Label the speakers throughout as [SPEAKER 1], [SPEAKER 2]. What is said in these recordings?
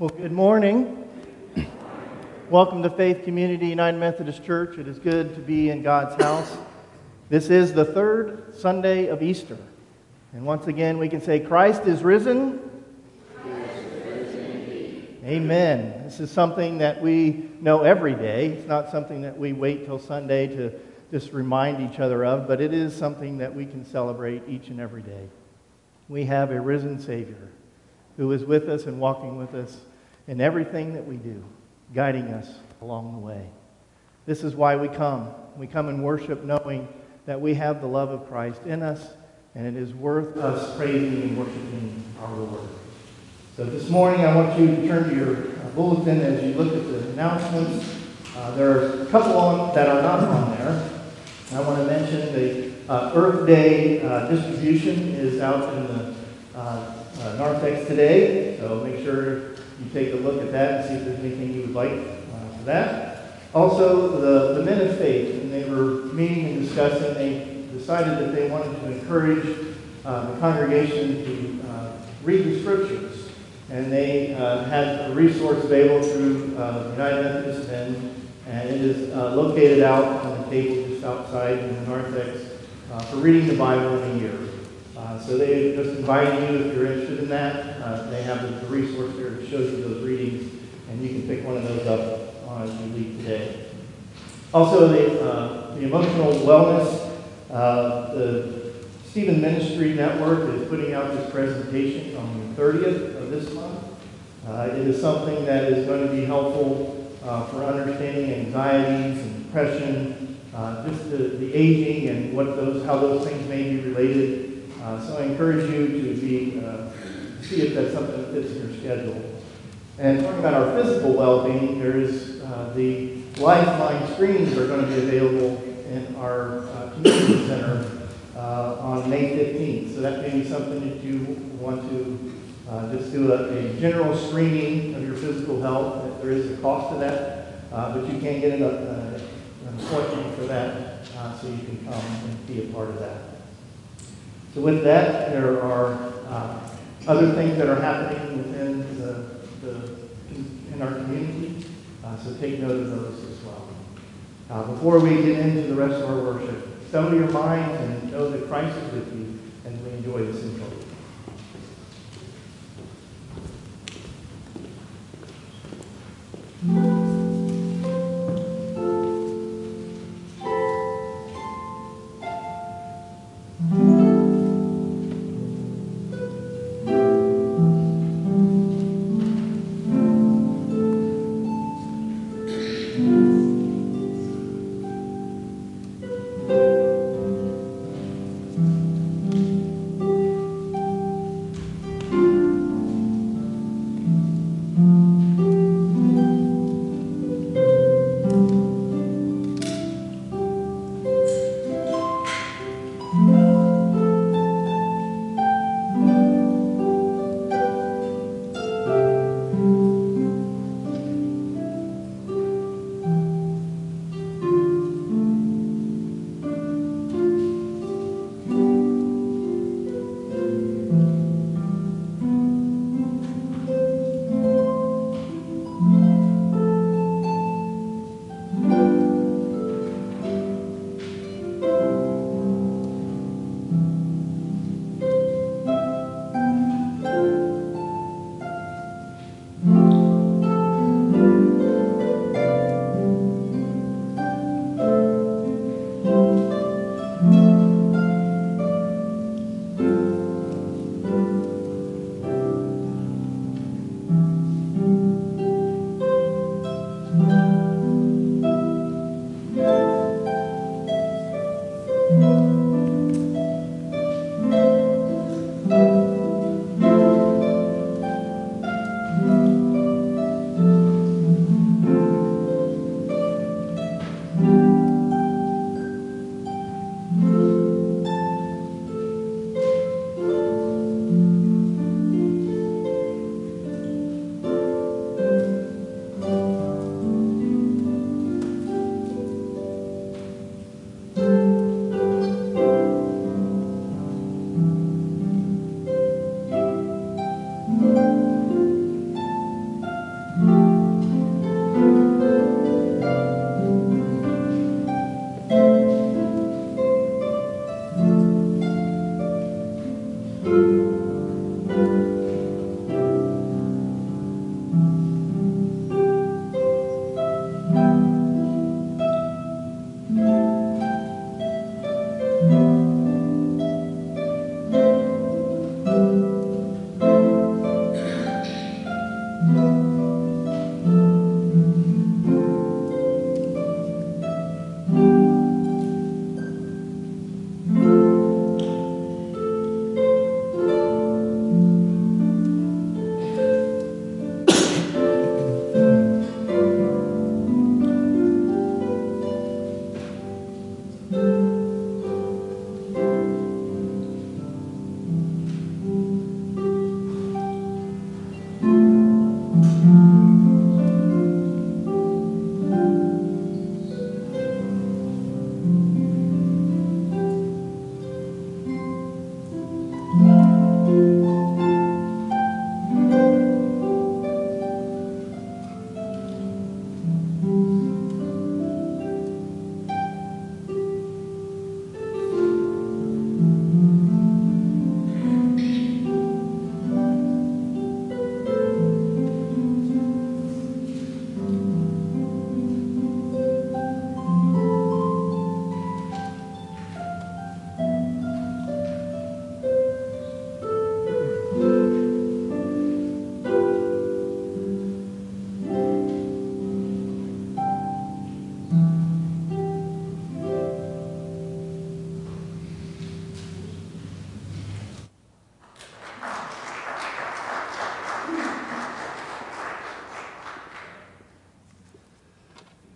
[SPEAKER 1] Well, good morning. Welcome to Faith Community United Methodist Church. It is good to be in God's house. This is the third Sunday of Easter. And once again, we can say, Christ is risen. Amen. This is something that we know every day. It's not something that we wait till Sunday to just remind each other of, but it is something that we can celebrate each and every day. We have a risen Savior who is with us and walking with us in everything that we do, guiding us along the way. This is why we come. We come and worship knowing that we have the love of Christ in us, and it is worth us praising and worshiping our Lord. So this morning, I want you to turn to your uh, bulletin as you look at the announcements. Uh, there are a couple that are not on there. I want to mention the uh, Earth Day uh, distribution is out in the uh, narthex today, so make sure you take a look at that and see if there's anything you would like uh, for that. Also, the, the men of faith, when they were meeting and discussing, they decided that they wanted to encourage uh, the congregation to uh, read the scriptures. And they uh, had a resource available through uh, United Methodist Men, and it is uh, located out on the table just outside in the narthex for reading the Bible in a year. Uh, so they just invite you, if you're interested in that, uh, they have the, resource there that shows you those readings, and you can pick one of those up uh, as you leave today. Also, the, uh, the emotional wellness, uh, the Stephen Ministry Network is putting out this presentation on the 30th of this month. Uh, it is something that is going to be helpful for understanding anxieties and depression, just the, the aging and what those, how those things may be related uh, so I encourage you to be uh, see if that's something that fits in your schedule. And talking about our physical well-being, there is uh, the Lifeline screens are going to be available in our uh, community center uh, on May 15th. So that may be something that you want to just do a, a, general screening of your physical health. There is a cost to that, but you can get an, an appointment for that so you can come and be a part of that. So with that, there are uh, other things that are happening within the, the in our community, uh, so take note of those as well. Uh, before we get into the rest of our worship, stone your minds and know that Christ is with you and we enjoy this enjoyment. Mm-hmm.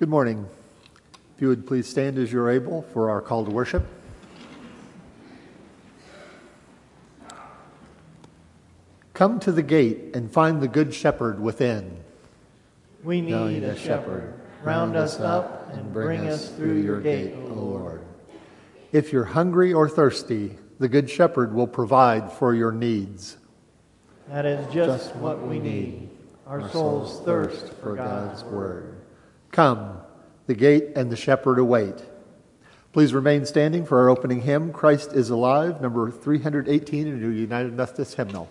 [SPEAKER 2] Good morning. If you would please stand as you're able for our call to worship. Come to the gate and find the good shepherd within.
[SPEAKER 1] We need a shepherd. Round us up and bring us through your gate, O Lord.
[SPEAKER 2] If you're hungry or thirsty, the good shepherd will provide for your needs.
[SPEAKER 1] That is just what we need. Our souls thirst for God's word.
[SPEAKER 2] Come, the gate and the shepherd await. Please remain standing for our opening hymn, Christ is Alive, number 318 in your United Methodist hymnal.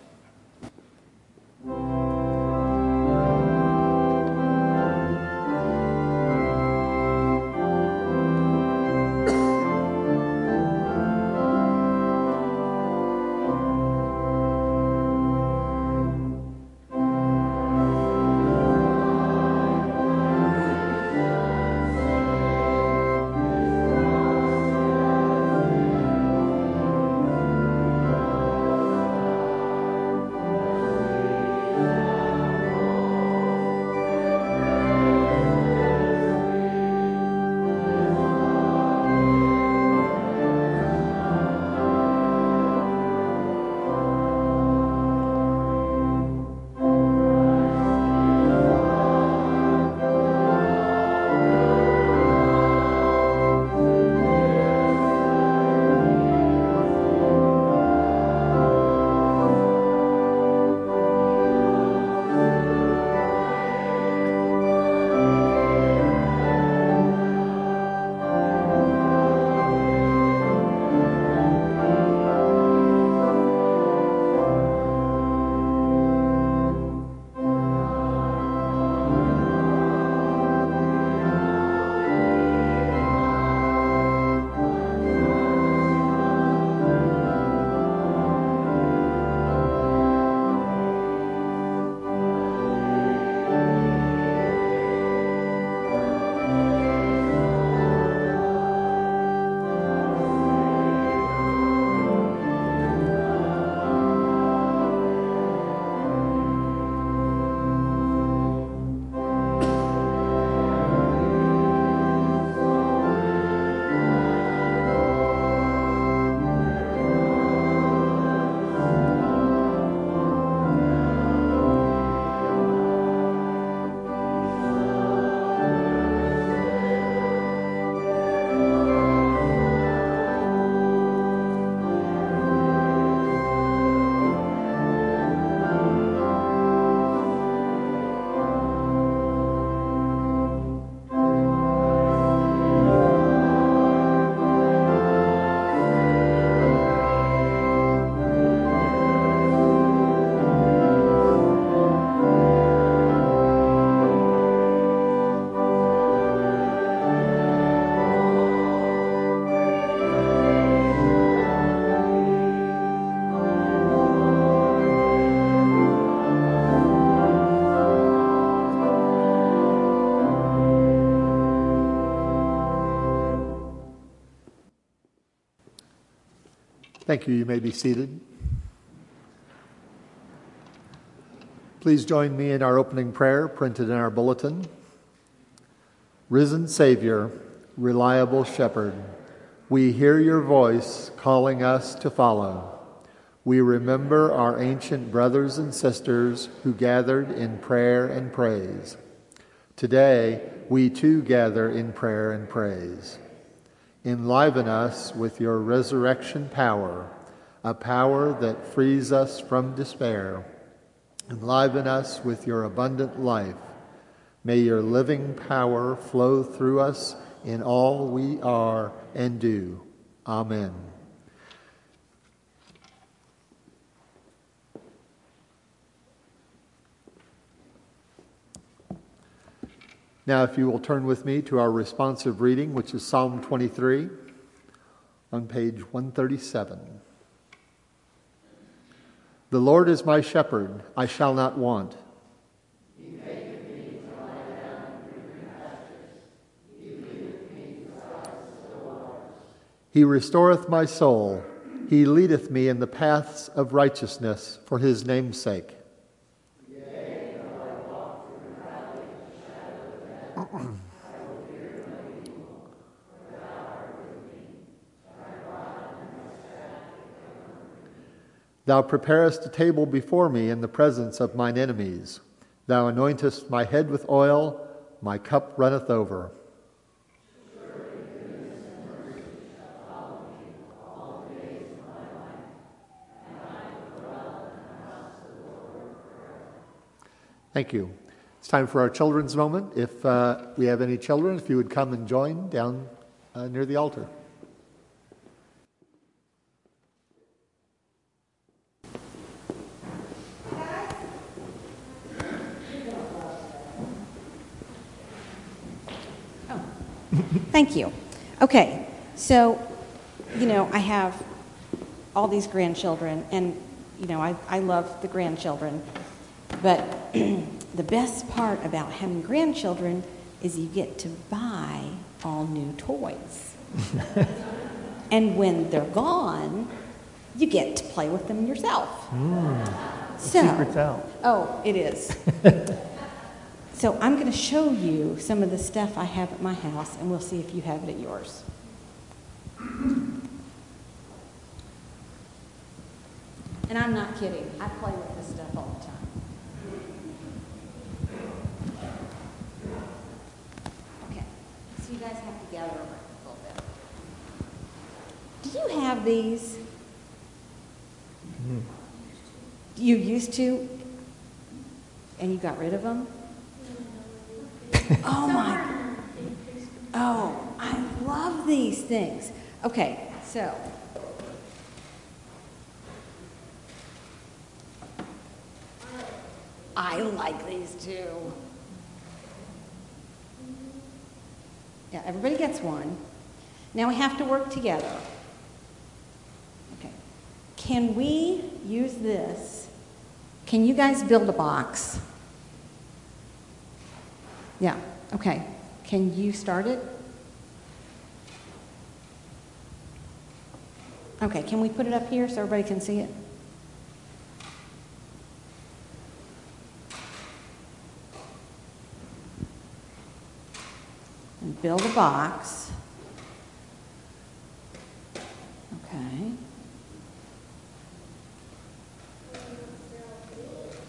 [SPEAKER 2] Thank you. You may be seated. Please join me in our opening prayer printed in our bulletin. Risen Savior, reliable shepherd, we hear your voice calling us to follow. we remember our ancient brothers and sisters who gathered in prayer and praise. Today, we too gather in prayer and praise. Enliven us with your resurrection power, a power that frees us from despair. Enliven us with your abundant life. May your living power flow through us in all we are and do. Amen. Now, if you will turn with me to our responsive reading, which is Psalm 23 on page 137. The Lord is my shepherd, I shall not want. He restoreth my soul. He leadeth me in the paths of righteousness for his name's sake. Thou preparest a table before me in the presence of mine enemies. Thou anointest my head with oil, my cup runneth over. Thank you. It's time for our children's moment. If uh, we have any children, if you would come and join down uh, near the altar.
[SPEAKER 3] Thank you. Okay, so, you know, I have all these grandchildren, and, you know, I, I love the grandchildren. But the best part about having grandchildren is you get to buy all new toys. and when they're gone, you get to play with them yourself.
[SPEAKER 1] Mm,
[SPEAKER 3] so,
[SPEAKER 1] secret's out.
[SPEAKER 3] Oh, it is. So I'm going to show you some of the stuff I have at my house, and we'll see if you have it at yours. And I'm not kidding. I play with this stuff all the time. Okay, so you guys have to gather over a little bit. Do you have these?
[SPEAKER 1] Mm.
[SPEAKER 3] You used to, and you got rid of them? oh my. Oh, I love these things. Okay, so. I like these too. Yeah, everybody gets one. Now we have to work together. Okay. Can we use this? Can you guys build a box? Yeah, okay. Can you start it? Okay, can we put it up here so everybody can see it? And build a box. Okay.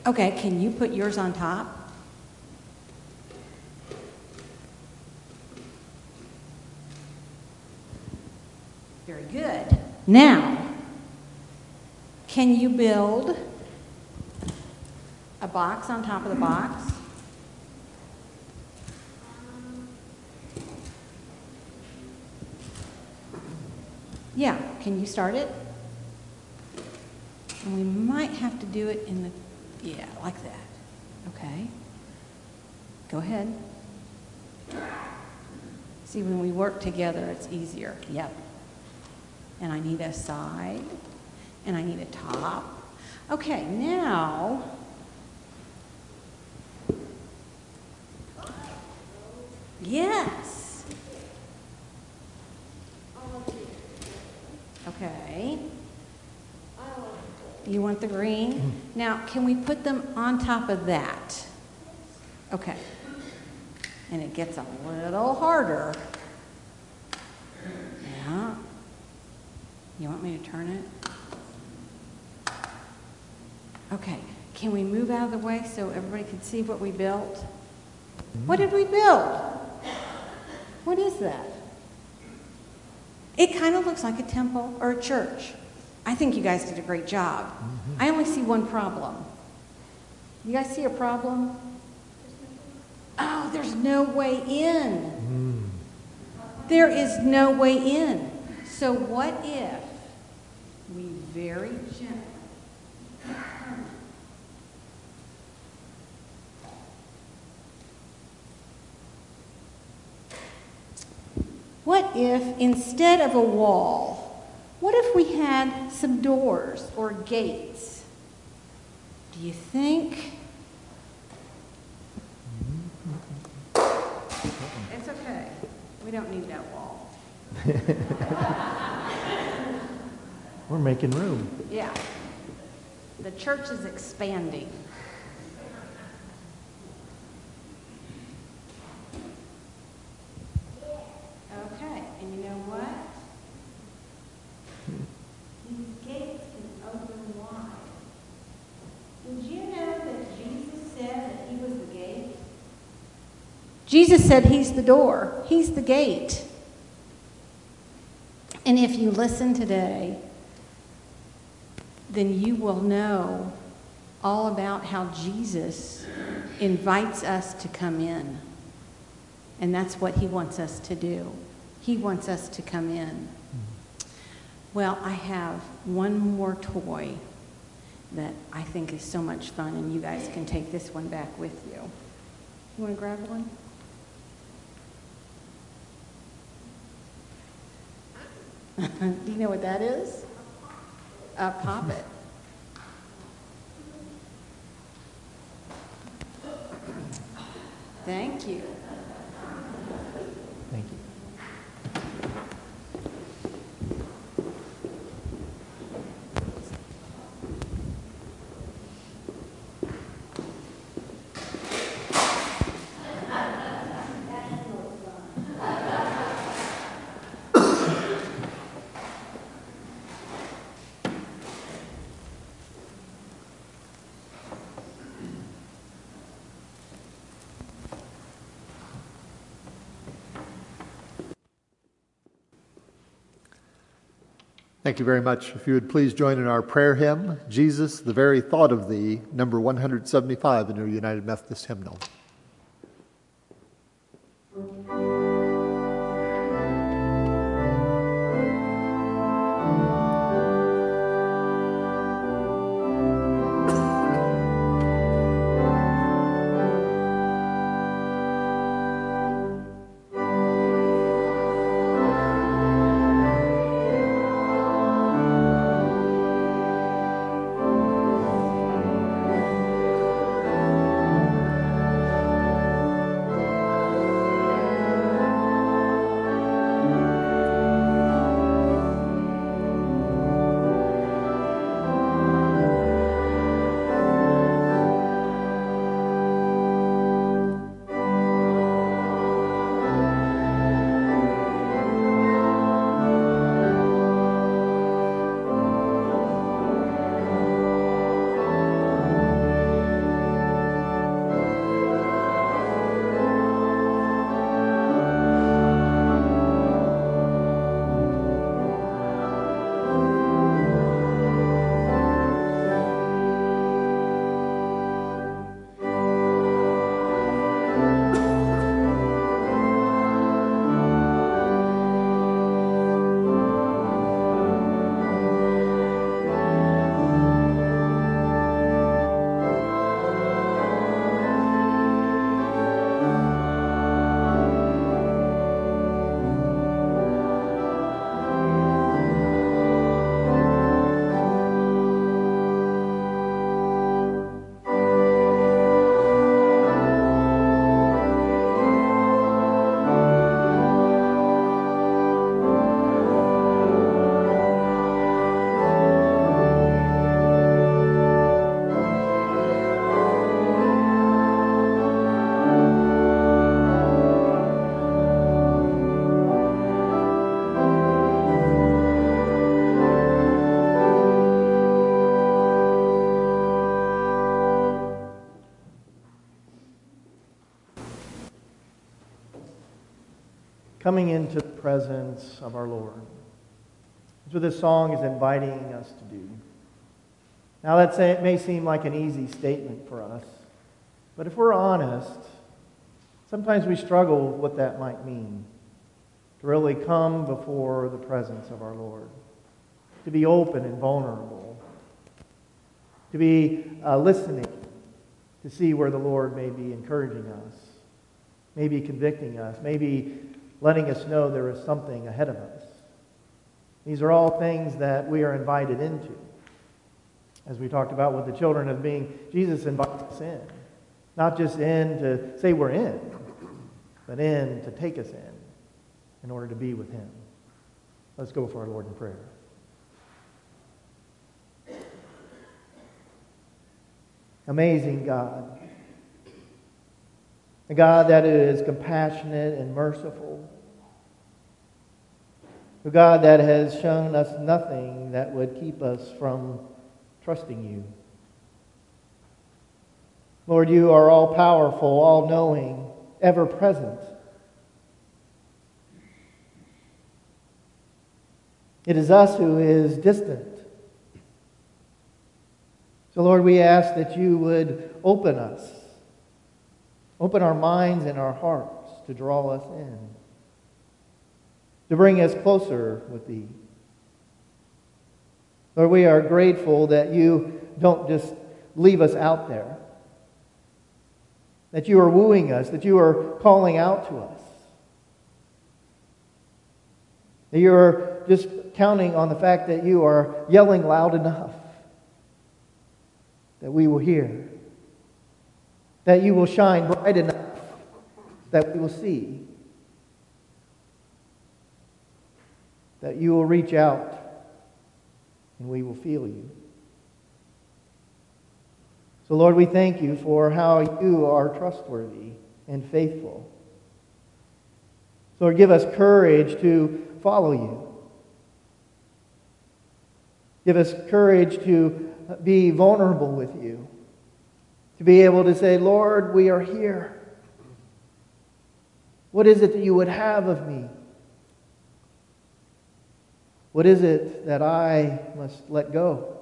[SPEAKER 3] Okay, can you put yours on top? Very good. Now, can you build a box on top of the box? Yeah, can you start it? And we might have to do it in the, yeah, like that. Okay. Go ahead. See, when we work together, it's easier. Yep and I need a side, and I need a top. Okay, now, yes. Okay. You want the green? Mm-hmm. Now, can we put them on top of that? Okay. And it gets a little harder. You want me to turn it? Okay, can we move out of the way so everybody can see what we built? What did we build? What is that? It kind of looks like a temple or a church. I think you guys did a great job. Mm-hmm. I only see one problem. You guys see a problem? Oh, there's no way in. Mm. There is no way in. So, what if we very gently What if instead of a wall, what if we had some doors or gates? Do you think? It's okay. We don't need that wall.
[SPEAKER 1] We're making room.
[SPEAKER 3] Yeah. The church is expanding. Okay, and you know what? These gates can open wide. Did you know that Jesus said that he was the gate? Jesus said he's the door, he's the gate. And if you listen today, then you will know all about how Jesus invites us to come in. And that's what he wants us to do. He wants us to come in. Well, I have one more toy that I think is so much fun, and you guys can take this one back with you. You want to grab one? Do you know what that is? Uh, A poppet. Thank you.
[SPEAKER 1] Thank you.
[SPEAKER 2] Thank you very much. If you would please join in our prayer hymn, Jesus, the very thought of thee, number 175 in your United Methodist hymnal.
[SPEAKER 1] Coming into the presence of our Lord. That's what this song is inviting us to do. Now, that may seem like an easy statement for us, but if we're honest, sometimes we struggle with what that might mean to really come before the presence of our Lord, to be open and vulnerable, to be uh, listening, to see where the Lord may be encouraging us, maybe convicting us, maybe letting us know there is something ahead of us. These are all things that we are invited into. As we talked about with the children of being, Jesus invites us in. Not just in to say we're in, but in to take us in in order to be with Him. Let's go for our Lord in prayer. Amazing God. A God that is compassionate and merciful. God that has shown us nothing that would keep us from trusting you. Lord, you are all powerful, all knowing, ever present. It is us who is distant. So, Lord, we ask that you would open us, open our minds and our hearts to draw us in, to bring us closer with thee. Lord, we are grateful that you don't just leave us out there, that you are wooing us, that you are calling out to us, that you are just counting on the fact that you are yelling loud enough that we will hear, that you will shine bright enough that we will see, that you will reach out and we will feel you. So, Lord, we thank you for how you are trustworthy and faithful. Lord, give us courage to follow you. Give us courage to be vulnerable with you. To be able to say, Lord, we are here. What is it that you would have of me? What is it that I must let go?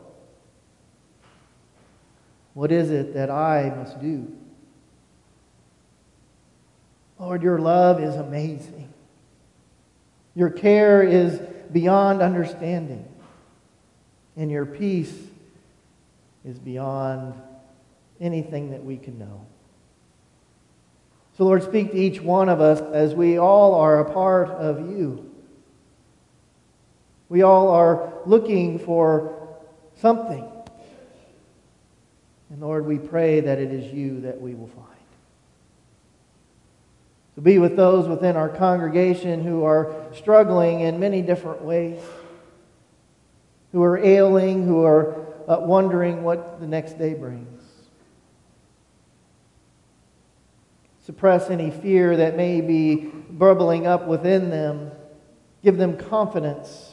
[SPEAKER 1] What is it that I must do? Lord, your love is amazing. Your care is beyond understanding and your peace is beyond anything that we can know. So, Lord, speak to each one of us as we all are a part of you. We all are looking for something. And Lord, we pray that it is you that we will find. So be with those within our congregation who are struggling in many different ways who are ailing, who are uh, wondering what the next day brings. Suppress any fear that may be bubbling up within them. Give them confidence.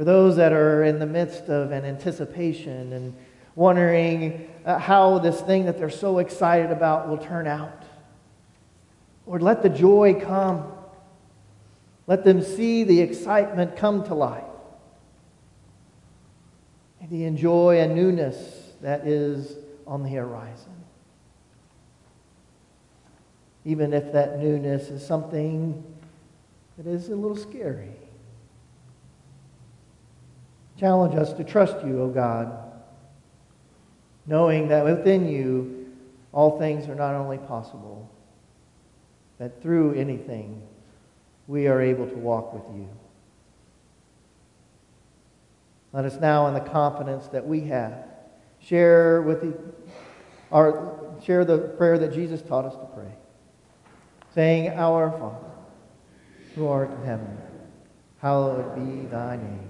[SPEAKER 1] For those that are in the midst of an anticipation and wondering uh, how this thing that they're so excited about will turn out, Lord, let the joy come. Let them see the excitement come to life. And the enjoy a newness that is on the horizon. Even if that newness is something that is a little scary. Challenge us to trust you, O God, knowing that within you all things are not only possible, that through anything we are able to walk with you. Let us now, in the confidence that we have, share with the, our, share the prayer that Jesus taught us to pray, saying, Our Father, who art in heaven, hallowed be thy name.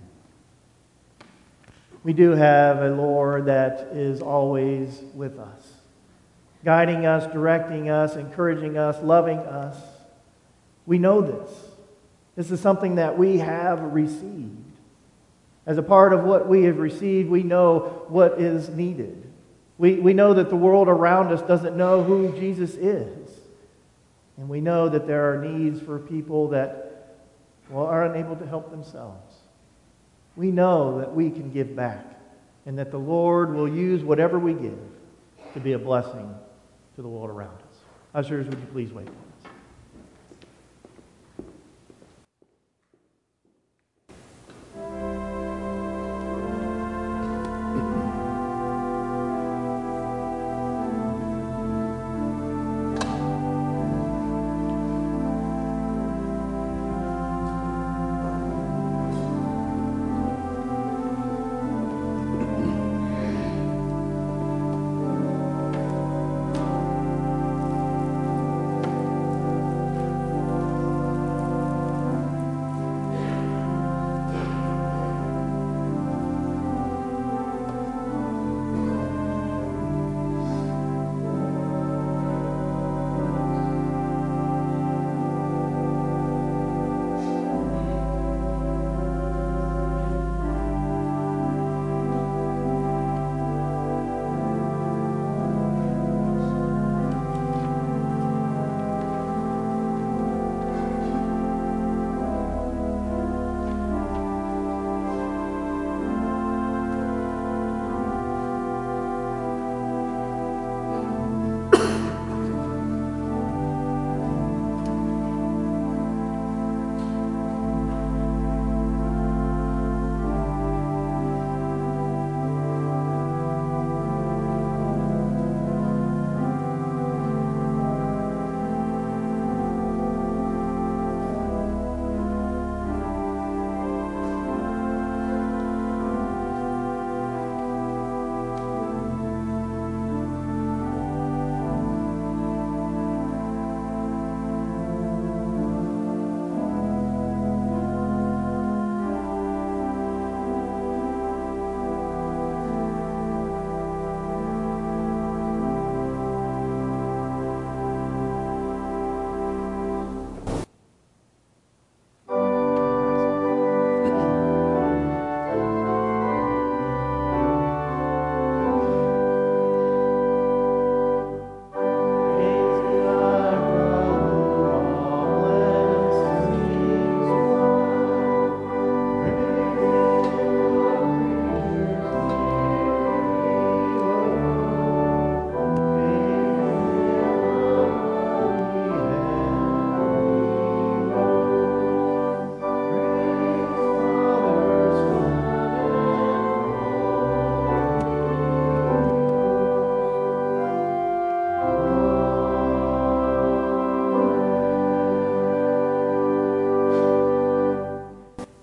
[SPEAKER 1] We do have a Lord that is always with us, guiding us, directing us, encouraging us, loving us. We know this. This is something that we have received. As a part of what we have received, we know what is needed. We, we know that the world around us doesn't know who Jesus is. And we know that there are needs for people that well, are unable to help themselves. We know that we can give back and that the Lord will use whatever we give to be a blessing to the world around us. Ushers, would you please wait?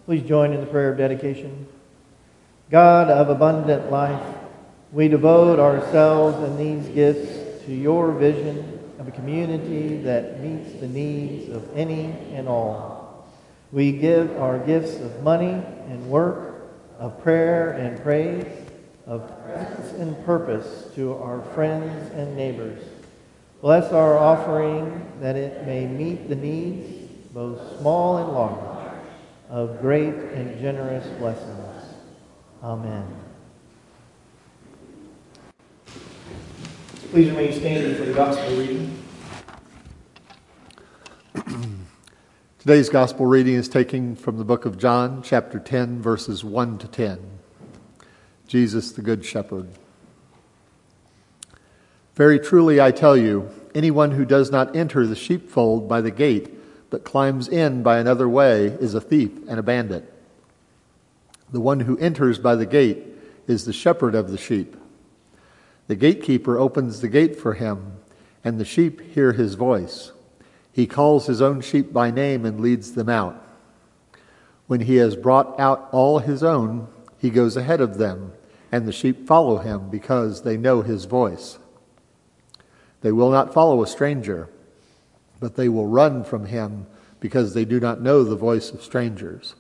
[SPEAKER 1] Please join in the prayer of dedication. God of abundant life, we devote ourselves and these gifts to your vision of a community that meets the needs of any and all. We give our gifts of money and work, of prayer and praise, of presence and purpose to our friends and neighbors. Bless our offering that it may meet the needs, both small and large of great and generous blessings. Amen. Please remain standing for the gospel reading.
[SPEAKER 2] Today's gospel reading is taken from the book of John, chapter 10, verses 1 to 10. Jesus, the Good Shepherd. Very truly, I tell you, anyone who does not enter the sheepfold by the gate, but climbs in by another way is a thief and a bandit. The one who enters by the gate is the shepherd of the sheep. The gatekeeper opens the gate for him, and the sheep hear his voice. He calls his own sheep by name and leads them out. When he has brought out all his own, he goes ahead of them, and the sheep follow him because they know his voice. They will not follow a stranger but they will run from him because they do not know the voice of strangers.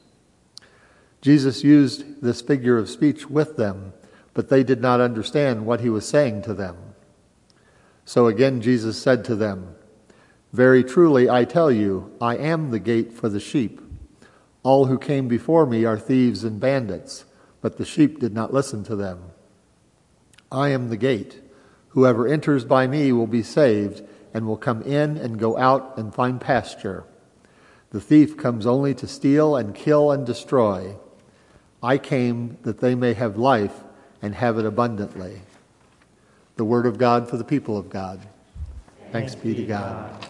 [SPEAKER 2] Jesus used this figure of speech with them, but they did not understand what he was saying to them. So again, Jesus said to them, Very truly, I tell you, I am the gate for the sheep. All who came before me are thieves and bandits, but the sheep did not listen to them. I am the gate. Whoever enters by me will be saved and will come in and go out and find pasture. The thief comes only to steal and kill and destroy. I came that they may have life and have it abundantly. The word of God for the people of God. Thanks, be to God.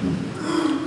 [SPEAKER 1] You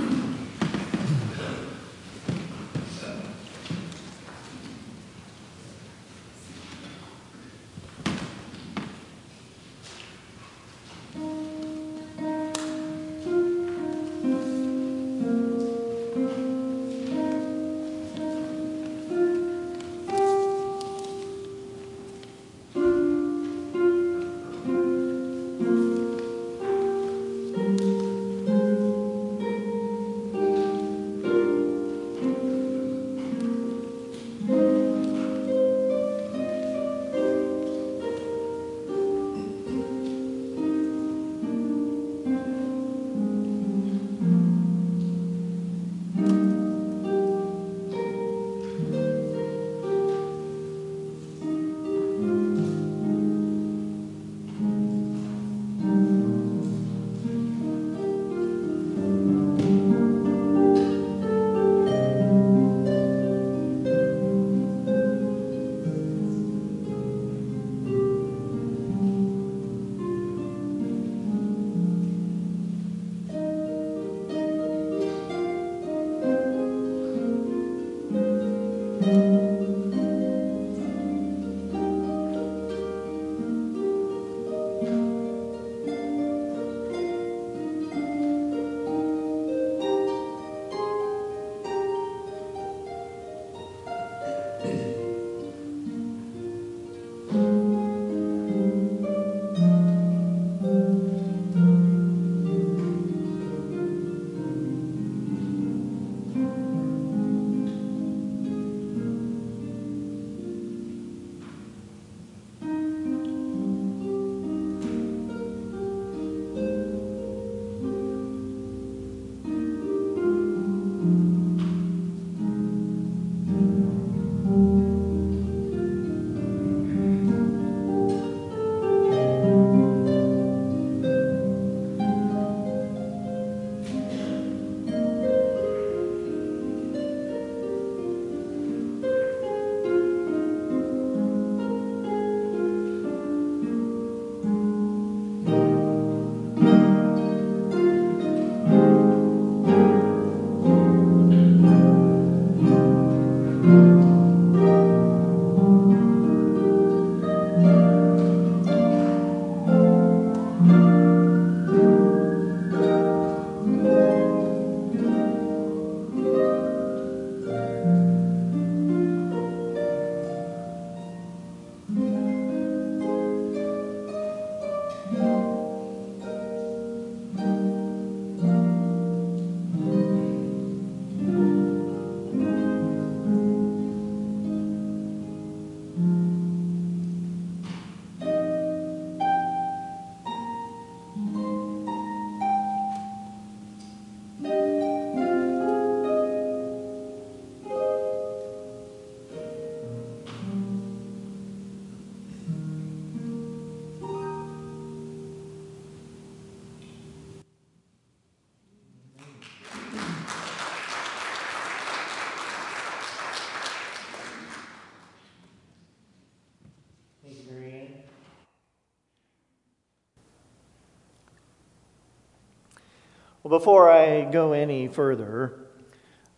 [SPEAKER 1] Well, before I go any further,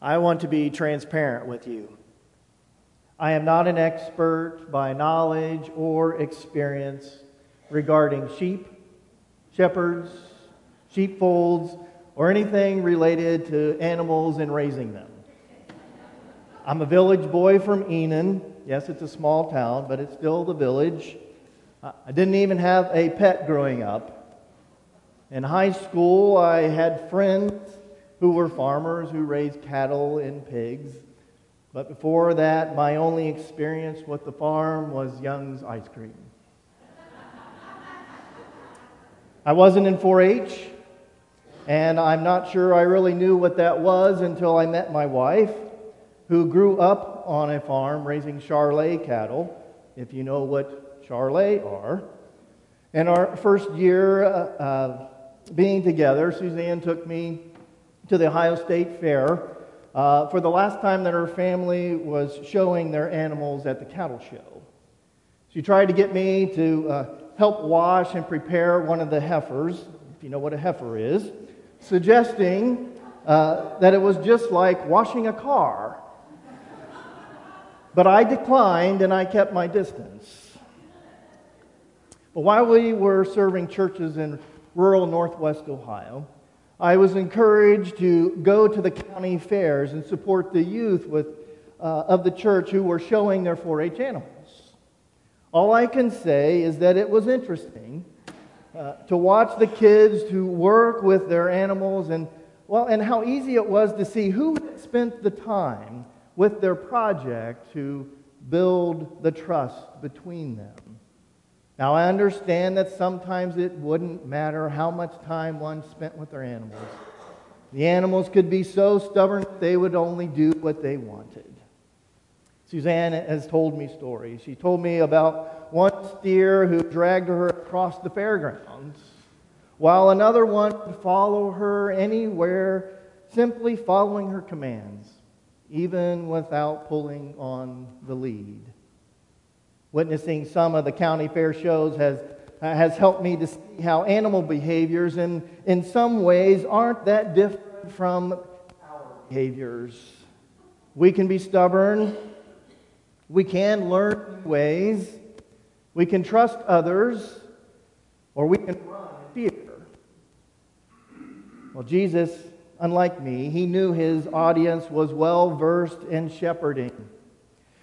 [SPEAKER 1] I want to be transparent with you. I am not an expert by knowledge or experience regarding sheep, shepherds, sheepfolds, or anything related to animals and raising them. I'm a village boy from Enon. Yes, it's a small town, but it's still the village. I didn't even have a pet growing up. In high school, I had friends who were farmers who raised cattle and pigs. But before that, my only experience with the farm was Young's ice cream. I wasn't in 4 H, and I'm not sure I really knew what that was until I met my wife, who grew up on a farm raising Charolais cattle, if you know what Charolais are. In our first year uh, being together, Suzanne took me to the Ohio State Fair uh, for the last time that her family was showing their animals at the cattle show. She tried to get me to uh, help wash and prepare one of the heifers, if you know what a heifer is, suggesting uh, that it was just like washing a car. But I declined and I kept my distance. But while we were serving churches in rural northwest Ohio, I was encouraged to go to the county fairs and support the youth with, uh, of the church who were showing their 4 H animals. All I can say is that it was interesting uh, to watch the kids to work with their animals and, well, and how easy it was to see who had spent the time with their project to build the trust between them. Now, I understand that sometimes it wouldn't matter how much time one spent with their animals. The animals could be so stubborn they would only do what they wanted. Suzanne has told me stories. She told me about one steer who dragged her across the fairgrounds, while another one would follow her anywhere, simply following her commands, even without pulling on the lead. Witnessing some of the county fair shows has, has helped me to see how animal behaviors, in, in some ways, aren't that different from our behaviors. We can be stubborn. We can learn ways. We can trust others, or we can run in fear. Well, Jesus, unlike me, he knew his audience was well versed in shepherding.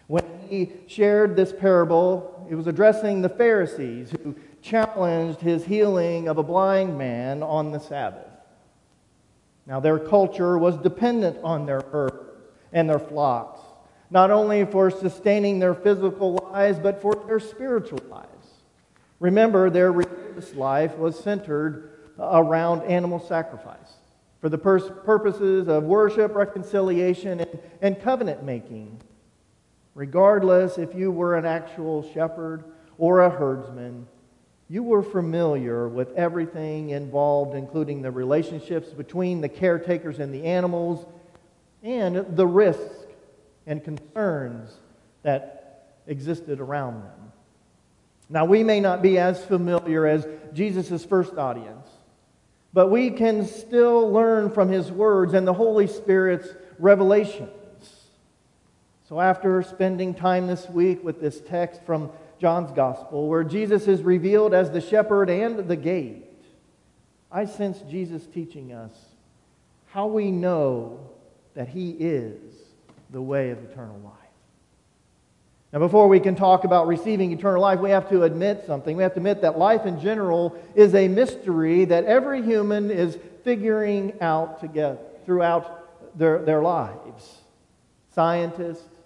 [SPEAKER 1] When he shared this parable, he was addressing the Pharisees who challenged his healing of a blind man on the Sabbath. Now, their culture was dependent on their herds and their flocks, not only for sustaining their physical lives, but for their spiritual lives. Remember, their religious life was centered around animal sacrifice for the purposes of worship, reconciliation, and, and covenant making regardless if you were an actual shepherd or a herdsman, you were familiar with everything involved, including the relationships between the caretakers and the animals and the risks and concerns that existed around them. Now, we may not be as familiar as Jesus' first audience, but we can still learn from his words and the Holy Spirit's revelation. So, after spending time this week with this text from John's Gospel, where Jesus is revealed as the shepherd and the gate, I sense Jesus teaching us how we know that He is the way of eternal life. Now, before we can talk about receiving eternal life, we have to admit something. We have to admit that life in general is a mystery that every human is figuring out together throughout their, their lives. Scientists,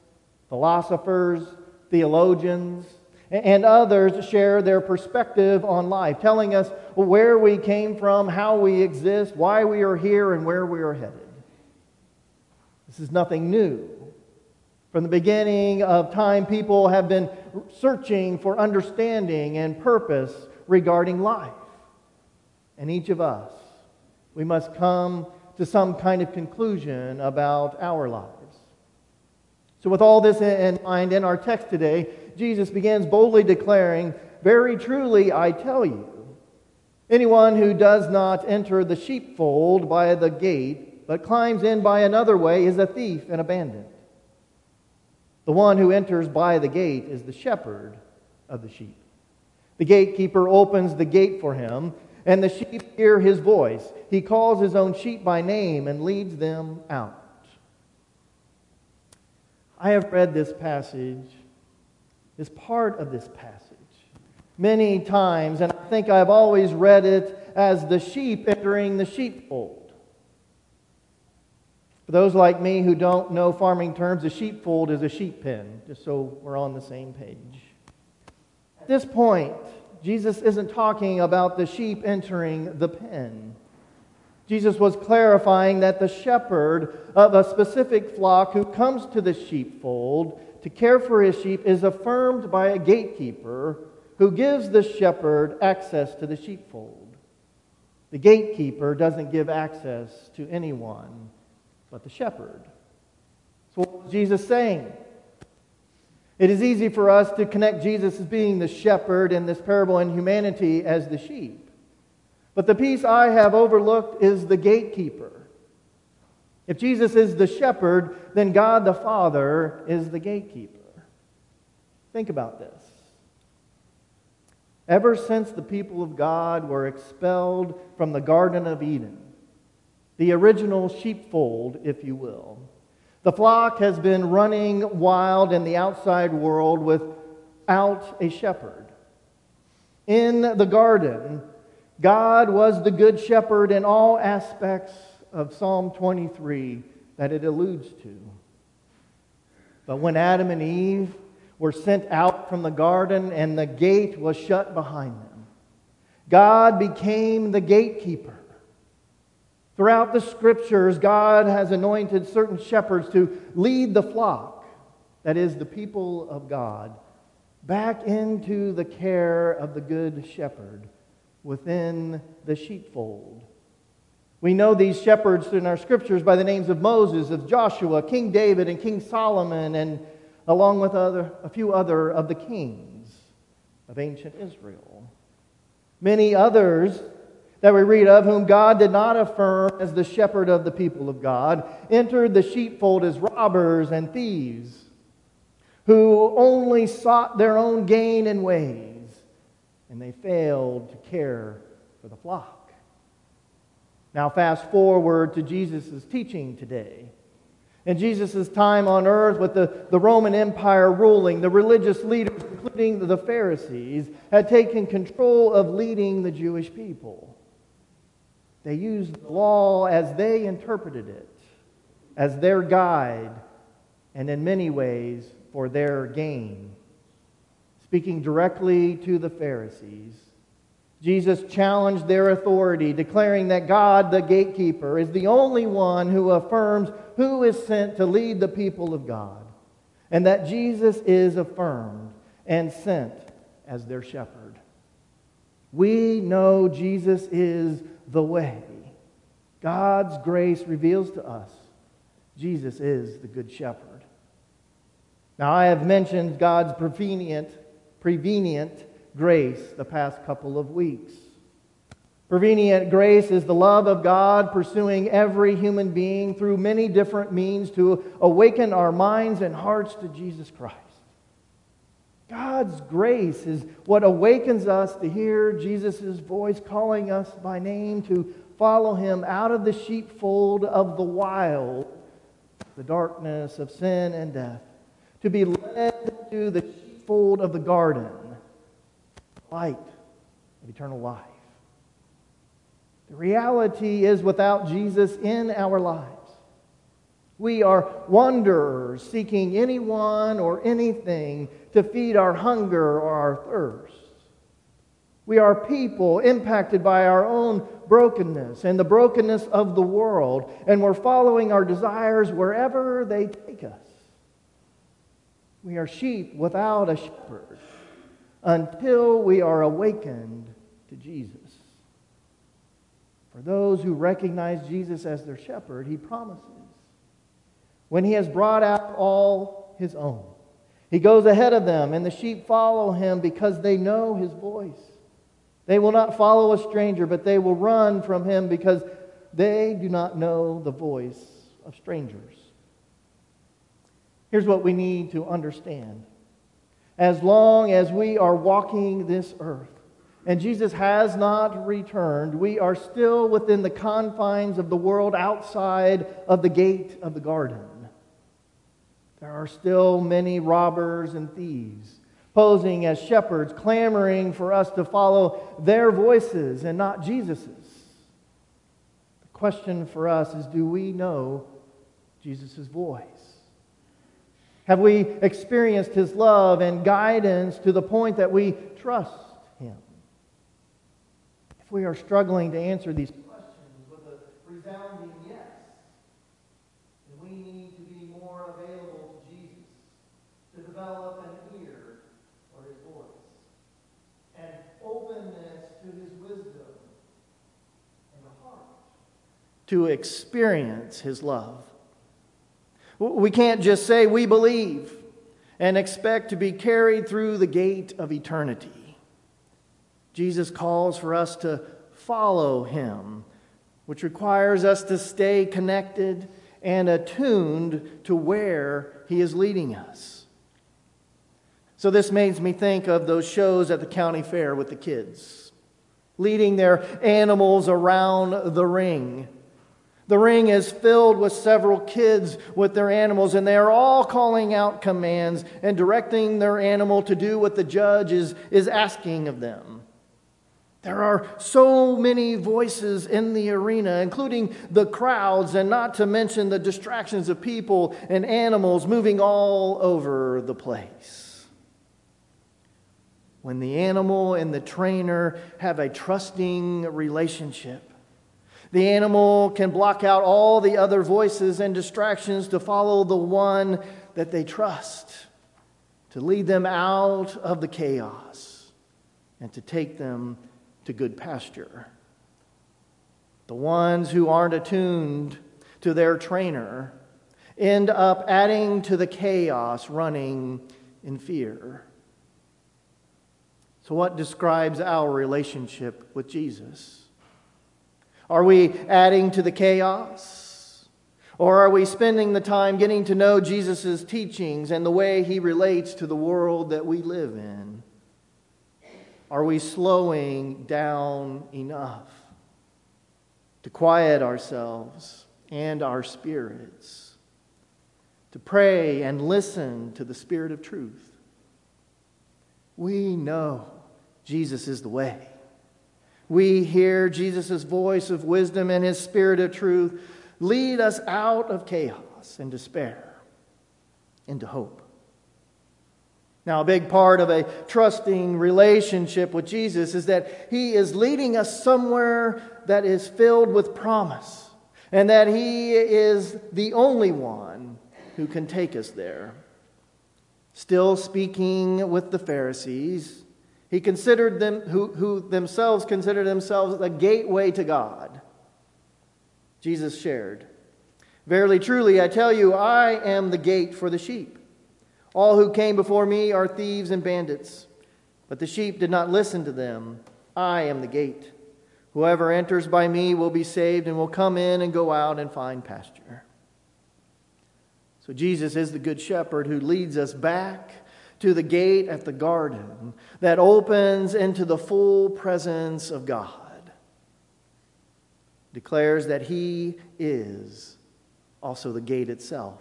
[SPEAKER 1] philosophers, theologians, and others share their perspective on life, telling us where we came from, how we exist, why we are here, and where we are headed. This is nothing new. From the beginning of time, people have been searching for understanding and purpose regarding life. And each of us, we must come to some kind of conclusion about our lives. So, with all this in mind, in our text today, Jesus begins boldly declaring, Very truly, I tell you, anyone who does not enter the sheepfold by the gate, but climbs in by another way, is a thief and a bandit. The one who enters by the gate is the shepherd of the sheep. The gatekeeper opens the gate for him, and the sheep hear his voice. He calls his own sheep by name and leads them out. I have read this passage, this part of this passage, many times, and I think I've always read it as the sheep entering the sheepfold. For those like me who don't know farming terms, a sheepfold is a sheep pen, just so we're on the same page. At this point, Jesus isn't talking about the sheep entering the pen. Jesus was clarifying that the shepherd of a specific flock who comes to the sheepfold to care for his sheep is affirmed by a gatekeeper who gives the shepherd access to the sheepfold. The gatekeeper doesn't give access to anyone but the shepherd. So, what was Jesus saying? It is easy for us to connect Jesus as being the shepherd in this parable and humanity as the sheep. But the piece I have overlooked is the gatekeeper. If Jesus is the shepherd, then God the Father is the gatekeeper. Think about this. Ever since the people of God were expelled from the Garden of Eden, the original sheepfold, if you will, the flock has been running wild in the outside world without a shepherd. In the garden, God was the good shepherd in all aspects of Psalm 23 that it alludes to. But when Adam and Eve were sent out from the garden and the gate was shut behind them, God became the gatekeeper. Throughout the scriptures, God has anointed certain shepherds to lead the flock, that is, the people of God, back into the care of the good shepherd within the sheepfold. We know these shepherds in our scriptures by the names of Moses, of Joshua, King David, and King Solomon, and along with other, a few other of the kings of ancient Israel. Many others that we read of, whom God did not affirm as the shepherd of the people of God, entered the sheepfold as robbers and thieves, who only sought their own gain and ways and they failed to care for the flock. Now, fast forward to Jesus' teaching today. In Jesus' time on earth, with the, the Roman Empire ruling, the religious leaders, including the Pharisees, had taken control of leading the Jewish people. They used the law as they interpreted it, as their guide, and in many ways for their gain speaking directly to the Pharisees. Jesus challenged their authority, declaring that God, the gatekeeper, is the only one who affirms who is sent to lead the people of God, and that Jesus is affirmed and sent as their shepherd. We know Jesus is the way. God's grace reveals to us Jesus is the good shepherd. Now, I have mentioned God's prevenient prevenient grace the past couple of weeks. Prevenient grace is the love of God pursuing every human being through many different means to awaken our minds and hearts to Jesus Christ. God's grace is what awakens us to hear Jesus' voice calling us by name to follow him out of the sheepfold of the wild, the darkness of sin and death, to be led to the sheepfold of the garden, light of eternal life. The reality is, without Jesus in our lives, we are wanderers seeking anyone or anything to feed our hunger or our thirst. We are people impacted by our own brokenness and the brokenness of the world, and we're following our desires wherever they take us. We are sheep without a shepherd until we are awakened to Jesus. For those who recognize Jesus as their shepherd, he promises when he has brought out all his own, he goes ahead of them, and the sheep follow him because they know his voice. They will not follow a stranger, but they will run from him because they do not know the voice of strangers. Here's what we need to understand. As long as we are walking this earth, and Jesus has not returned, we are still within the confines of the world outside of the gate of the garden. There are still many robbers and thieves posing as shepherds, clamoring for us to follow their voices and not Jesus's. The question for us is do we know Jesus' voice? Have we experienced his love and guidance to the point that we trust him? If we are struggling to answer these questions with a resounding yes, then we need to be more available to Jesus, to develop an ear for his voice, and openness to his wisdom, and a heart to experience his love. We can't just say we believe and expect to be carried through the gate of eternity. Jesus calls for us to follow him, which requires us to stay connected and attuned to where he is leading us. So, this makes me think of those shows at the county fair with the kids, leading their animals around the ring the ring is filled with several kids with their animals, and they are all calling out commands and directing their animal to do what the judge is, is asking of them. There are so many voices in the arena, including the crowds, and not to mention the distractions of people and animals moving all over the place. When the animal and the trainer have a trusting relationship, the animal can block out all the other voices and distractions to follow the one that they trust, to lead them out of the chaos, and to take them to good pasture. The ones who aren't attuned to their trainer end up adding to the chaos, running in fear. So, what describes our relationship with Jesus? Are we adding to the chaos? Or are we spending the time getting to know Jesus' teachings and the way he relates to the world that we live in? Are we slowing down enough to quiet ourselves and our spirits, to pray and listen to the Spirit of truth? We know Jesus is the way we hear Jesus' voice of wisdom and his spirit of truth lead us out of chaos and despair into hope. Now, a big part of a trusting relationship with Jesus is that he is leading us somewhere that is filled with promise and that he is the only one who can take us there. Still speaking with the Pharisees, he considered them, who, who themselves considered themselves the gateway to God. Jesus shared, Verily, truly, I tell you, I am the gate for the sheep. All who came before me are thieves and bandits, but the sheep did not listen to them. I am the gate. Whoever enters by me will be saved and will come in and go out and find pasture. So, Jesus is the good shepherd who leads us back to the gate at the garden that opens into the full presence of God. Declares that He is also the gate itself.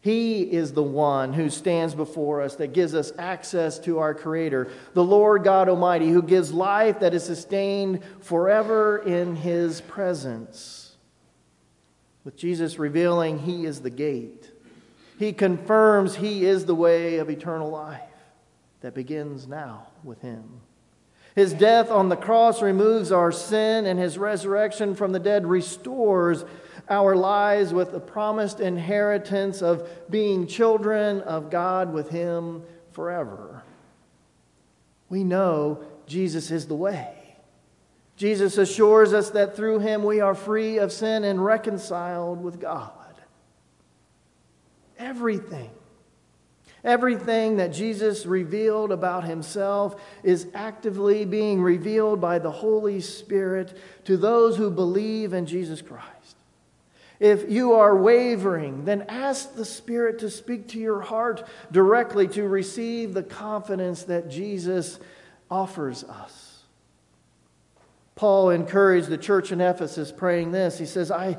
[SPEAKER 1] He is the one who stands before us that gives us access to our Creator, the Lord God Almighty, who gives life that is sustained forever in His presence. With Jesus revealing He is the gate he confirms He is the way of eternal life that begins now with Him. His death on the cross removes our sin, and His resurrection from the dead restores our lives with the promised inheritance of being children of God with Him forever. We know Jesus is the way. Jesus assures us that through Him we are free of sin and reconciled with God. Everything. Everything that Jesus revealed about himself is actively being revealed by the Holy Spirit to those who believe in Jesus Christ. If you are wavering, then ask the Spirit to speak to your heart directly to receive the confidence that Jesus offers us. Paul encouraged the church in Ephesus praying this. He says, I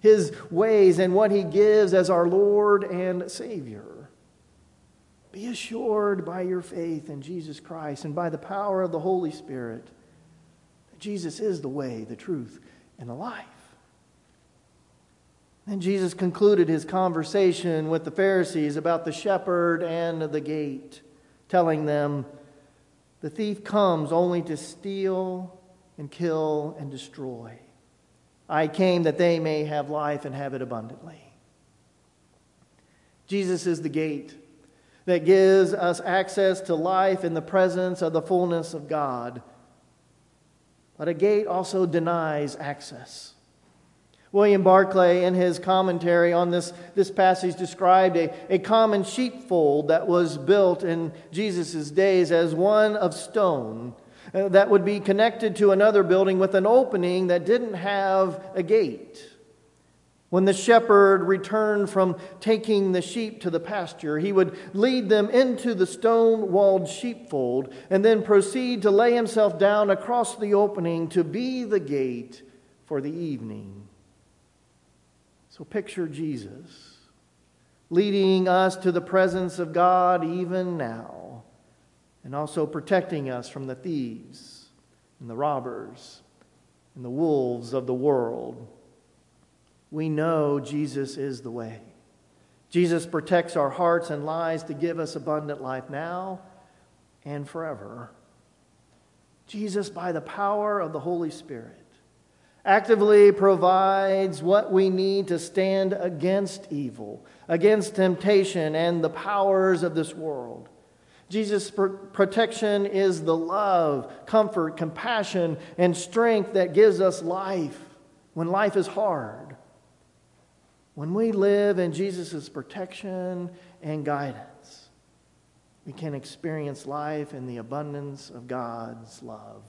[SPEAKER 1] his ways, and what he gives as our Lord and Savior. Be assured by your faith in Jesus Christ and by the power of the Holy Spirit that Jesus is the way, the truth, and the life. Then Jesus concluded his conversation with the Pharisees about the shepherd and the gate, telling them, the thief comes only to steal and kill and destroy. I came that they may have life and have it abundantly. Jesus is the gate that gives us access to life in the presence of the fullness of God. But a gate also denies access. William Barclay, in his commentary on this, this passage, described a, a common sheepfold that was built in Jesus' days as one of stone Uh, that would be connected to another building with an opening that didn't have a gate. When the shepherd returned from taking the sheep to the pasture, he would lead them into the stone walled sheepfold and then proceed to lay himself down across the opening to be the gate for the evening. So picture Jesus leading us to the presence of God even now, and also protecting us from the thieves and the robbers and the wolves of the world. We know Jesus is the way. Jesus protects our hearts and lives to give us abundant life now and forever. Jesus, by the power of the Holy Spirit, actively provides what we need to stand against evil, against temptation and the powers of this world. Jesus' protection is the love, comfort, compassion, and strength that gives us life when life is hard. When we live in Jesus' protection and guidance, we can experience life in the abundance of God's love.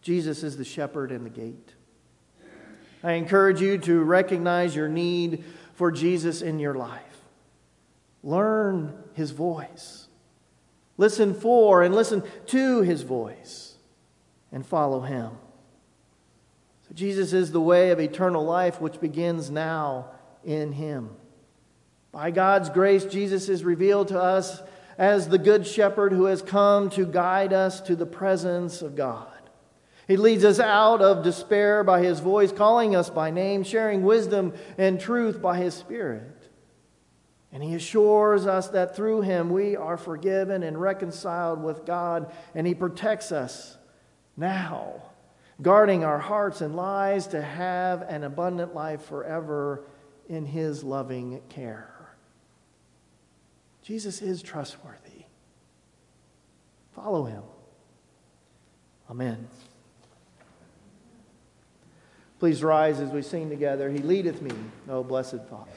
[SPEAKER 1] Jesus is the shepherd and the gate. I encourage you to recognize your need for Jesus in your life. Learn his voice. Listen for and listen to his voice and follow him. So Jesus is the way of eternal life, which begins now in him. By God's grace, Jesus is revealed to us as the good shepherd who has come to guide us to the presence of God. He leads us out of despair by his voice, calling us by name, sharing wisdom and truth by his Spirit. And he assures us that through him we are forgiven and reconciled with God, and he protects us now, guarding our hearts and lives to have an abundant life forever in his loving care. Jesus is trustworthy. Follow him. Amen. Please rise as we sing together. He leadeth me, O blessed Father.